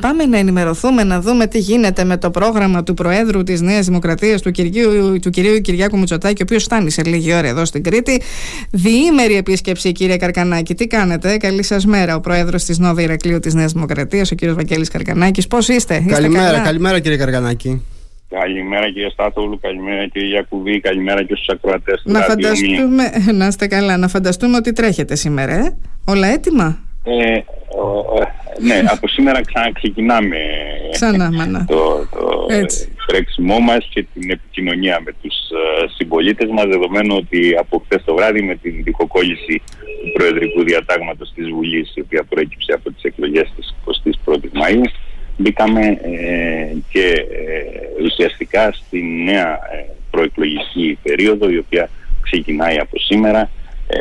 Πάμε να ενημερωθούμε, να δούμε τι γίνεται με το πρόγραμμα του Προέδρου της Νέας Δημοκρατίας, του, κυρίου, του κυρίου Κυριάκου Μητσοτάκη, ο οποίος φτάνει σε λίγη ώρα εδώ στην Κρήτη. Διήμερη επίσκεψη, κύριε Καρκανάκη. Τι κάνετε, καλή σας μέρα. Ο Πρόεδρος της Νόβα Ηρακλείου της Νέας Δημοκρατίας, ο κύριος Βαγγέλης Καρκανάκης. Πώς είστε, Καλημέρα, καλημέρα κύριε Καρκανάκη. Καλημέρα κύριε Στάθολου, καλημέρα κύριε Γιακουβή, καλημέρα και στους ακροατές Να φανταστούμε, να είστε καλά, να φανταστούμε ότι τρέχετε σήμερα, ε; όλα έτοιμα; Ε, ναι, από σήμερα ξαναξεκινάμε Ξανά, μάνα. το, το τρέξιμό μας και την επικοινωνία με τους uh, συμπολίτες μας δεδομένου ότι από χθες το βράδυ με την διχοκόλληση του Προεδρικού Διατάγματος της Βουλής η οποία προέκυψε από τις εκλογές της 21ης Μαΐου μπήκαμε ε, και ε, ουσιαστικά στη νέα ε, προεκλογική περίοδο η οποία ξεκινάει από σήμερα ε,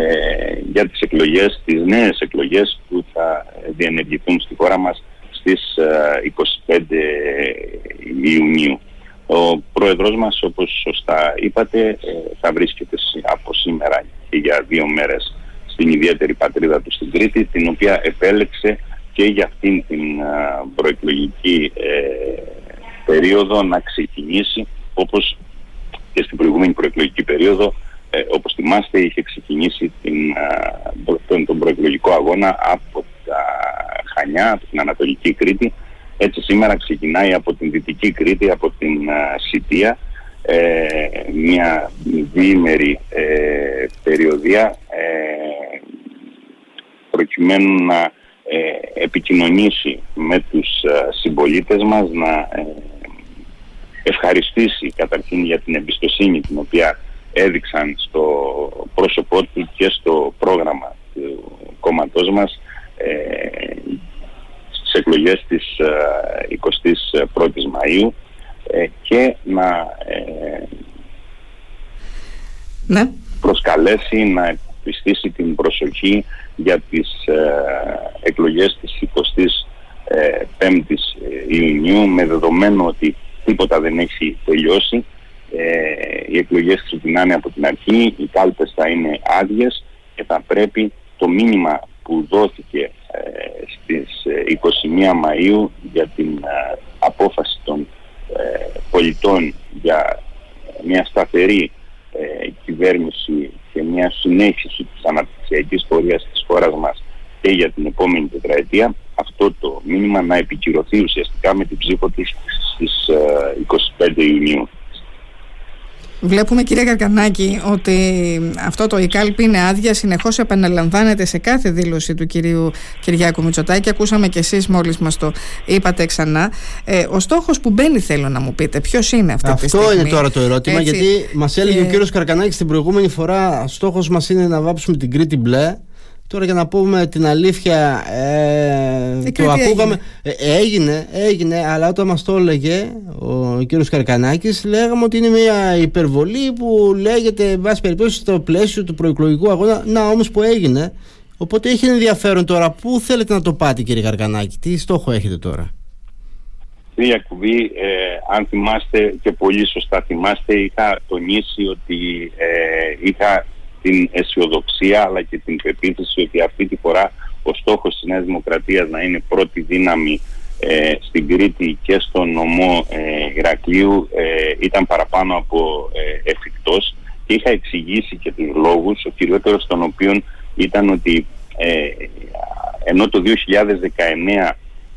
για τις εκλογές, τις νέες εκλογές που θα διενεργηθούν στη χώρα μας στις 25 Ιουνίου. Ο πρόεδρος μας, όπως σωστά είπατε, θα βρίσκεται από σήμερα και για δύο μέρες στην ιδιαίτερη πατρίδα του στην Κρήτη, την οποία επέλεξε και για αυτήν την προεκλογική ε, περίοδο να ξεκινήσει όπως και στην προηγούμενη προεκλογική περίοδο ε, όπως θυμάστε είχε ξεκινήσει την, τον, τον προεκλογικό αγώνα από τα Χανιά, από την Ανατολική Κρήτη. Έτσι σήμερα ξεκινάει από την Δυτική Κρήτη, από την Σιτία. Ε, μια διήμερη ε, περιοδία ε, προκειμένου να ε, επικοινωνήσει με τους ε, συμπολίτες μας, να ε, ευχαριστήσει καταρχήν για την εμπιστοσύνη την οποία έδειξαν στο πρόσωπό του και στο πρόγραμμα του κόμματός μας ε, στις εκλογές της 21ης Μαΐου και να ναι. προσκαλέσει να επιστήσει την προσοχή για τις ε, εκλογές της 25ης ε, Ιουνιού με δεδομένο ότι τίποτα δεν έχει τελειώσει. Ε, οι εκλογές ξεκινάνε από την αρχή, οι κάλπες θα είναι άδειες και θα πρέπει το μήνυμα που δόθηκε ε, στις 21 ε, Μαΐου για την απόφαση των πολιτών για μια σταθερή κυβέρνηση και μια συνέχιση της αναπτυξιακής πορείας της χώρας μας και για την επόμενη τετραετία αυτό το μήνυμα να επικυρωθεί ουσιαστικά με την ψήφο της στις 25 ε, Ιουνίου. Βλέπουμε κύριε Καρκανάκη ότι αυτό το ΙΚΑΛΠ είναι άδεια, συνεχώς επαναλαμβάνεται σε κάθε δήλωση του κυρίου Κυριάκου Μητσοτάκη. Ακούσαμε και εσείς μόλις μας το είπατε ξανά. Ε, ο στόχος που μπαίνει, θέλω να μου πείτε, ποιος είναι αυτή αυτό τη στιγμή; Αυτό είναι τώρα το ερώτημα, Έτσι, γιατί μας έλεγε ο κύριος Καρκανάκης την προηγούμενη φορά, στόχος μας είναι να βάψουμε την Κρήτη μπλε. Τώρα για να πούμε την αλήθεια, ε, το ακούγαμε. Έγινε. έγινε, έγινε, αλλά όταν μας το έλεγε ο κύριος Καρκανάκης, λέγαμε ότι είναι μια υπερβολή που λέγεται, βάση περιπτώσει, στο πλαίσιο του προεκλογικού αγώνα. Να όμως που έγινε. Οπότε έχει ενδιαφέρον τώρα. Πού θέλετε να το πάτε κύριε Καρκανάκη, τι στόχο έχετε τώρα; Κύριε Κουβή, ε, αν θυμάστε και πολύ σωστά θυμάστε, είχα τονίσει ότι ε, είχα την αισιοδοξία αλλά και την πεποίθηση ότι αυτή τη φορά ο στόχος της Νέας Δημοκρατίας να είναι πρώτη δύναμη ε, στην Κρήτη και στο νομό ε, Ηρακλείου ε, ήταν παραπάνω από ε, εφικτός. Και είχα εξηγήσει και τους λόγους, ο κυριότερος των οποίων ήταν ότι ε, ενώ το 2019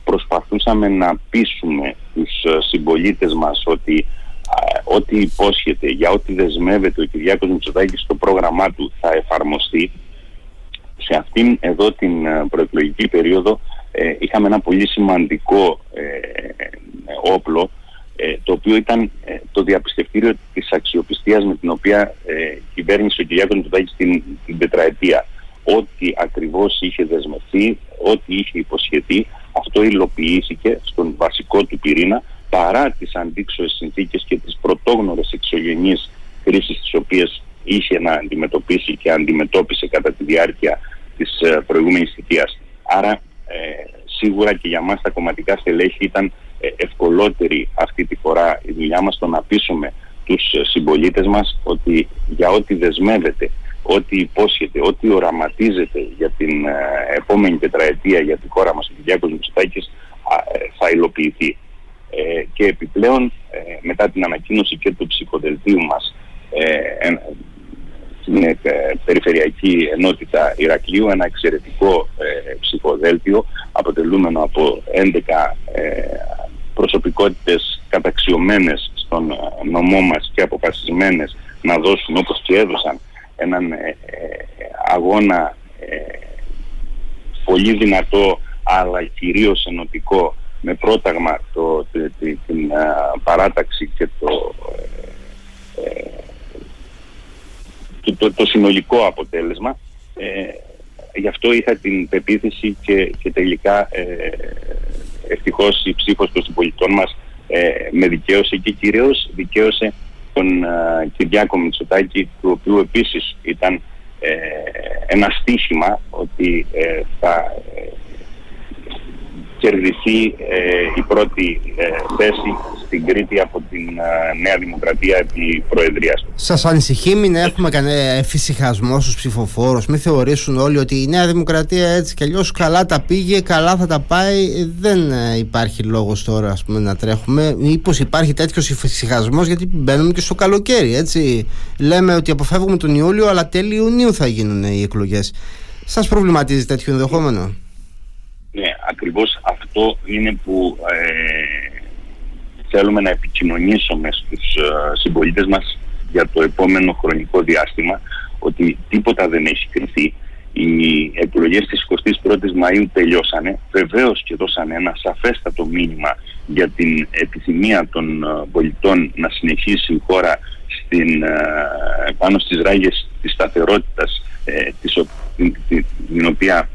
προσπαθούσαμε να πείσουμε τους συμπολίτες μας ότι ό,τι υπόσχεται, για ό,τι δεσμεύεται ο Κυριάκος Μητσοτάκης στο πρόγραμμά του θα εφαρμοστεί. Σε αυτήν εδώ την ε, προεκλογική περίοδο ε, είχαμε ένα πολύ σημαντικό ε, όπλο το οποίο ήταν το διαπιστευτήριο της αξιοπιστίας με την οποία κυβέρνησε ο Κυριάκος Μητσοτάκης την, την τετραετία. Ό,τι ακριβώς είχε δεσμευτεί, ό,τι είχε υποσχεθεί, αυτό υλοποιήθηκε στον βασικό του πυρήνα παρά τις αντίξωες συνθήκες και τις πρωτόγνωρες εξωγενείς κρίσεις τις οποίες είχε να αντιμετωπίσει και αντιμετώπισε κατά τη διάρκεια της ε, προηγούμενης θητείας. Άρα ε, σίγουρα και για μας τα κομματικά στελέχη ήταν ε, ευκολότερη αυτή τη φορά η δουλειά μας το να πείσουμε τους συμπολίτες μας ότι για ό,τι δεσμεύεται, ό,τι υπόσχεται, ό,τι οραματίζεται για την επόμενη τετραετία για τη χώρα μας ο Κυριάκος Μητσοτάκης θα υλοποιηθεί. Και επιπλέον μετά την ανακοίνωση και του ψυχοδελτίου μας στην Περιφερειακή Ενότητα Ηρακλείου ένα εξαιρετικό ψυχοδέλτιο αποτελούμενο από 11 προσωπικότητες καταξιωμένες στον νομό μας και αποφασισμένες να δώσουν όπως και έδωσαν έναν ε, ε, αγώνα ε, πολύ δυνατό αλλά κυρίως ενωτικό με πρόταγμα το, την παράταξη και το, το, το, συνολικό αποτέλεσμα. γι' αυτό είχα την πεποίθηση και, και τελικά ευτυχώς η ψήφος των συμπολιτών μας με δικαίωσε και κυρίως δικαίωσε τον uh, Κυριάκο Μητσοτάκη, του οποίου επίσης ήταν ε, ένα στίχημα ότι ε, θα ε, κερδιθεί η πρώτη θέση στην Κρήτη από την Νέα Δημοκρατία επί Προεδρίας. Σας ανησυχεί μην έχουμε κανένα εφησυχασμός στους ψηφοφόρους, μην θεωρήσουν όλοι ότι η Νέα Δημοκρατία έτσι κι αλλιώς καλά τα πήγε, καλά θα τα πάει, δεν υπάρχει λόγος τώρα ας πούμε, να τρέχουμε. Μήπως υπάρχει τέτοιος εφησυχασμός γιατί μπαίνουμε και στο καλοκαίρι, έτσι. Λέμε ότι αποφεύγουμε τον Ιούλιο, αλλά τέλη Ιουνίου θα γίνουν οι εκλογές. Σας προβληματίζει τέτοιο ενδεχόμενο; Ναι, ακριβώς αυτό είναι που ε, θέλουμε να επικοινωνήσουμε στους ε, συμπολίτες μας για το επόμενο χρονικό διάστημα ότι τίποτα δεν έχει κρυθεί. Οι εκλογές της 21ης Μαΐου τελειώσανε, βεβαίως και δώσανε ένα σαφέστατο μήνυμα για την επιθυμία των ε, πολιτών να συνεχίσει η χώρα στην, ε, πάνω στις ράγες της σταθερότητας την, την, οποία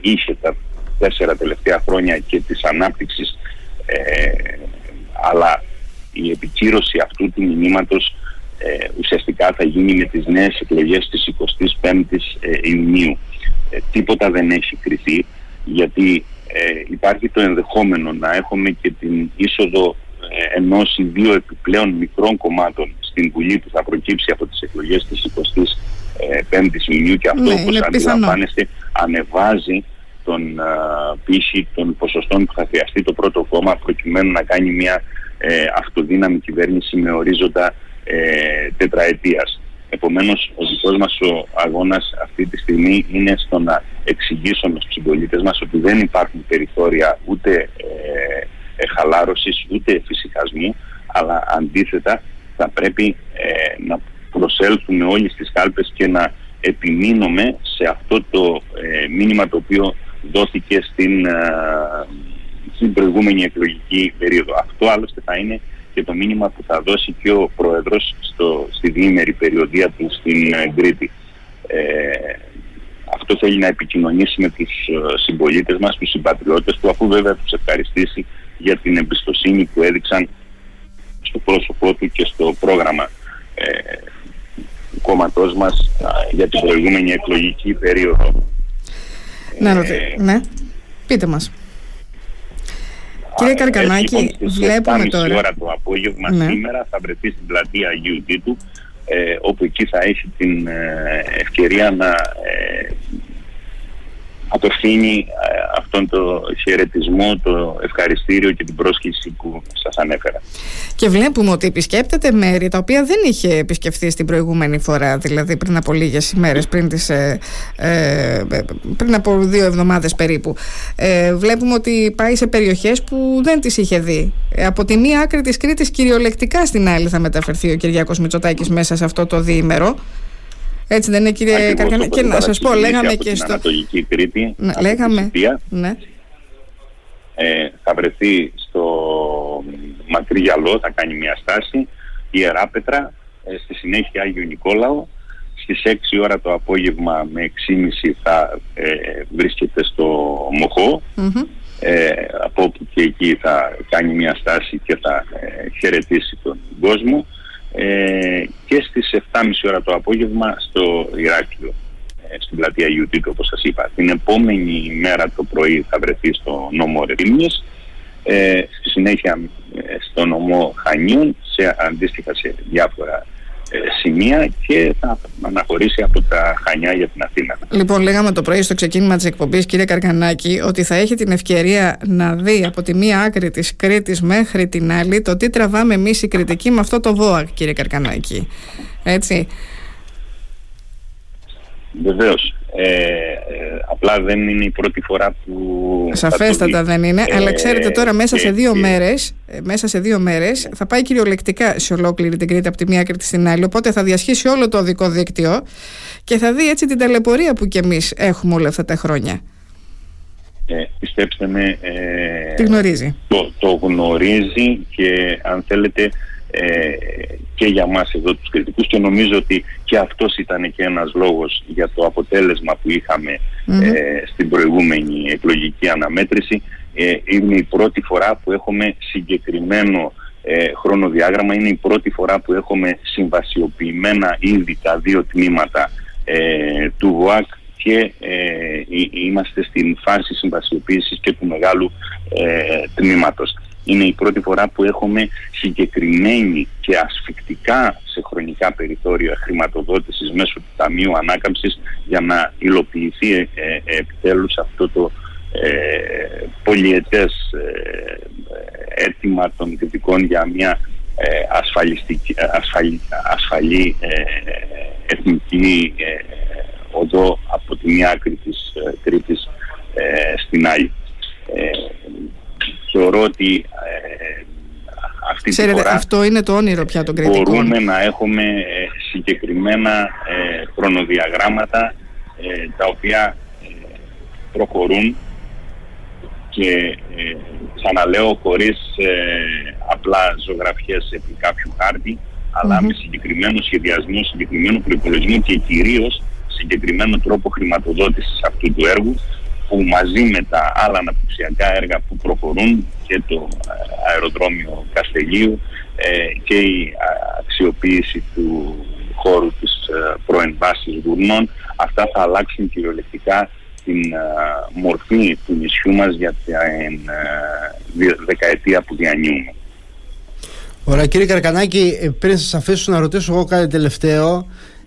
είχε τα τέσσερα τελευταία χρόνια και της ανάπτυξης ε, αλλά η επικύρωση αυτού του μηνύματος ε, ουσιαστικά θα γίνει με τις νέες εκλογές της 25ης ε, Ιουνίου. Ε, τίποτα δεν έχει κριθεί γιατί υπάρχει το ενδεχόμενο να έχουμε και την είσοδο ενός ή δύο επιπλέον μικρών κομμάτων στην Βουλή που θα προκύψει από τις εκλογές της 25ης Ιουνίου και αυτό ναι, όπως αντιλαμβάνεστε ανεβάζει τον πίση των ποσοστών που θα χρειαστεί το πρώτο κόμμα προκειμένου να κάνει μια ε, αυτοδύναμη κυβέρνηση με ορίζοντα ε, τετραετίας. Επομένως, ο δικός μας ο αγώνας αυτή τη στιγμή είναι στο να εξηγήσουμε στους συμπολίτες μας ότι δεν υπάρχουν περιθώρια ούτε ε, χαλάρωσης ούτε φυσικασμού, αλλά αντίθετα θα πρέπει ε, να προσέλθουμε όλοι στις κάλπες και να επιμείνουμε σε αυτό το ε, μήνυμα το οποίο δόθηκε στην, ε, στην προηγούμενη εκλογική περίοδο. Αυτό άλλωστε θα είναι και το μήνυμα που θα δώσει και ο Πρόεδρος στο, στη διήμερη περιοδία του στην ε, Κρήτη. Ε, αυτό θέλει να επικοινωνήσει με τους συμπολίτες μας, τους συμπατριώτες του, αφού βέβαια τους ευχαριστήσει για την εμπιστοσύνη που έδειξαν στο πρόσωπό του και στο πρόγραμμα ε, κόμματός μας για την προηγούμενη εκλογική περίοδο. Ναι, ε, ναι. Πείτε μας. Κύριε Καρκανάκη, λοιπόν, βλέπουμε τώρα. ώρα το απόγευμα ναι. σήμερα θα βρεθεί στην πλατεία Αγίου Τίτου, ε, όπου εκεί θα έχει την ε, ευκαιρία να ε, απευθύνει ε, αυτόν το χαιρετισμό, το ευχαριστήριο και την πρόσκληση που σας ανέφερα. Και βλέπουμε ότι επισκέπτεται μέρη τα οποία δεν είχε επισκεφθεί στην προηγούμενη φορά, δηλαδή πριν από λίγες ημέρες, πριν, τις, ε, ε, πριν από δύο εβδομάδες περίπου. Ε, βλέπουμε ότι πάει σε περιοχές που δεν τις είχε δει. Από τη μία άκρη της Κρήτης κυριολεκτικά στην άλλη θα μεταφερθεί ο Κυριάκος Μητσοτάκης μέσα σε αυτό το διήμερο. Έτσι δεν είναι κύριε Καρκανά. Και να σας πω, λέγαμε και στο... Ανατολική Κρήτη, να, λέγαμε, ναι. ε, θα βρεθεί στο Μακρύ Γυαλό, θα κάνει μια στάση, Ιεράπετρα, ε, στη συνέχεια Άγιο Νικόλαο, στις 6 ώρα το απόγευμα με 6.30 θα ε, βρίσκεται στο Μοχό, ε, από όπου και εκεί θα κάνει μια στάση και θα ε, χαιρετήσει τον κόσμο. Ε, και στις 7.30 ώρα το απόγευμα στο Ηράκλειο ε, στην πλατεία Ιουτήτου όπως σας είπα. Την επόμενη μέρα το πρωί θα βρεθεί στο νόμο Ρήμιες, ε, στη συνέχεια ε, στο νομό Χανίων, σε, αντίστοιχα σε διάφορα σημεία και θα αναχωρήσει από τα Χανιά για την Αθήνα. Λοιπόν, λέγαμε το πρωί στο ξεκίνημα της εκπομπής, κύριε Καρκανάκη, ότι θα έχει την ευκαιρία να δει από τη μία άκρη της Κρήτης μέχρι την άλλη το τι τραβάμε εμείς οι κριτικοί με αυτό το ΒΟΑ, κύριε Καρκανάκη. Έτσι. Βεβαίως. Ε, ε, απλά δεν είναι η πρώτη φορά που Σαφέστατα δεν είναι ε, αλλά ξέρετε τώρα μέσα σε δύο μέρες ε, μέσα σε δύο μέρες θα πάει κυριολεκτικά σε ολόκληρη την Κρήτη από τη μία άκρη στην άλλη οπότε θα διασχίσει όλο το οδικό δίκτυο και θα δει έτσι την ταλαιπωρία που κι εμείς έχουμε όλα αυτά τα χρόνια. Ε, πιστέψτε με ε, γνωρίζει. το, το γνωρίζει και αν θέλετε ε, και για μας εδώ τους κριτικούς και νομίζω ότι και αυτός ήταν και ένας λόγος για το αποτέλεσμα που ειχαμε ε, στην προηγούμενη εκλογική αναμέτρηση. Ε, είναι η πρώτη φορά που έχουμε συγκεκριμένο ε, χρονοδιάγραμμα. Είναι η πρώτη φορά που έχουμε συμβασιοποιημένα ήδη τα δύο τμήματα ε, του ΒΟΑΚ και είμαστε στην φάση συμβασιοποίησης και του μεγάλου τμήματος είναι η πρώτη φορά που έχουμε συγκεκριμένη και ασφικτικά σε χρονικά περιθώρια χρηματοδότησης μέσω του Ταμείου Ανάκαμψης για να υλοποιηθεί ε, ε, επιτέλους αυτό το ε, πολυετές ε, αίτημα των κριτικών για μια ε, ασφαλιστική, ασφαλή, ασφαλή εθνική οδό από τη μια άκρη της Κρήτης στην άλλη θεωρώ ότι ε, αυτή Ξέρετε, τη φορά αυτό είναι το όνειρο πια των κριτικών. Μπορούμε να έχουμε ε, συγκεκριμένα ε, χρονοδιαγράμματα ε, τα οποία προχωρούν και ξαναλέω χωρίς απλά ζωγραφιές επί κάποιου χάρτη αλλά με συγκεκριμένο σχεδιασμό, συγκεκριμένο προπολογισμό και κυρίως συγκεκριμένο τρόπο χρηματοδότησης αυτού του έργου που μαζί με τα άλλα αναπτυξιακά έργα που προχωρούν και το ε, αεροδρόμιο Καστελίου ε, και η αξιοποίηση του χώρου της ε, πρώην βάσης Γουρνών αυτά θα αλλάξουν κυριολεκτικά την μορφή του νησιού μας για την δεκαετία που διανύουμε. Ωραία κύριε Καρκανάκη, πριν σας αφήσω να ρωτήσω εγώ κάτι τελευταίο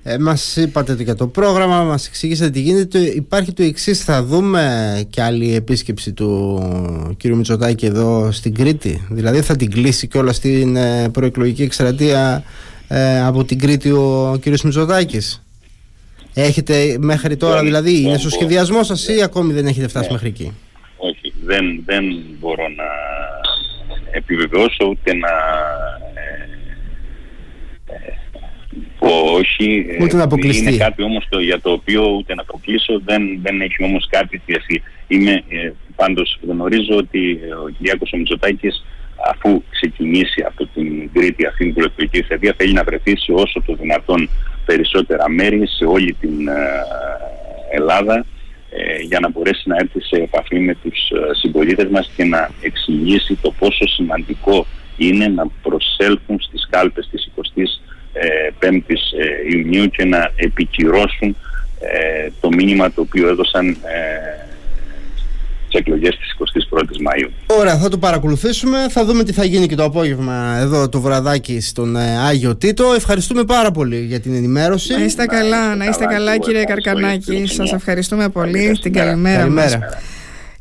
ε, μας είπατε για το πρόγραμμα, μας εξηγήσατε τι γίνεται. Υπάρχει το εξής, θα δούμε και άλλη επίσκεψη του κ. Μητσοτάκη εδώ στην Κρήτη. Δηλαδή θα την κλείσει και όλα στην ε, προεκλογική εκστρατεία ε, από την Κρήτη ο κ. Μητσοτάκης. Έχετε μέχρι τώρα, δηλαδή, είναι στο σχεδιασμό σας ή ακόμη δεν έχετε φτάσει μέχρι εκεί; Όχι, δεν, δεν μπορώ να επιβεβαιώσω ούτε να όχι. Ούτε να αποκλειστεί. Είναι κάτι όμως το, για το οποίο ούτε να αποκλείσω δεν, δεν έχει όμως κάτι θέσει. Είμαι, ε, πάντως γνωρίζω ότι ο Κυριάκος ο Μητσοτάκης αφού ξεκινήσει από την Κρήτη αυτή την προεκλογική θετία θέλει να βρεθεί σε όσο το δυνατόν περισσότερα μέρη σε όλη την ε, Ελλάδα ε, για να μπορέσει να έρθει σε επαφή με τους ε, συμπολίτες μας και να εξηγήσει το πόσο σημαντικό είναι να προσέλθουν στις κάλπες της 20ης 5ης ε, Ιουνίου και να επικυρώσουν ε, το μήνυμα το οποίο έδωσαν ε, τις εκλογές της 21η Μαου. Ωραία, θα το παρακολουθήσουμε. Θα δούμε τι θα γίνει και το απόγευμα εδώ το βραδάκι στον Άγιο Τίτο. Ευχαριστούμε πάρα πολύ για την ενημέρωση. Να είστε καλά, να είστε καλά, κύριε Καρκανάκη. Σας ευχαριστούμε πολύ. Την καλημέρα. καλημέρα.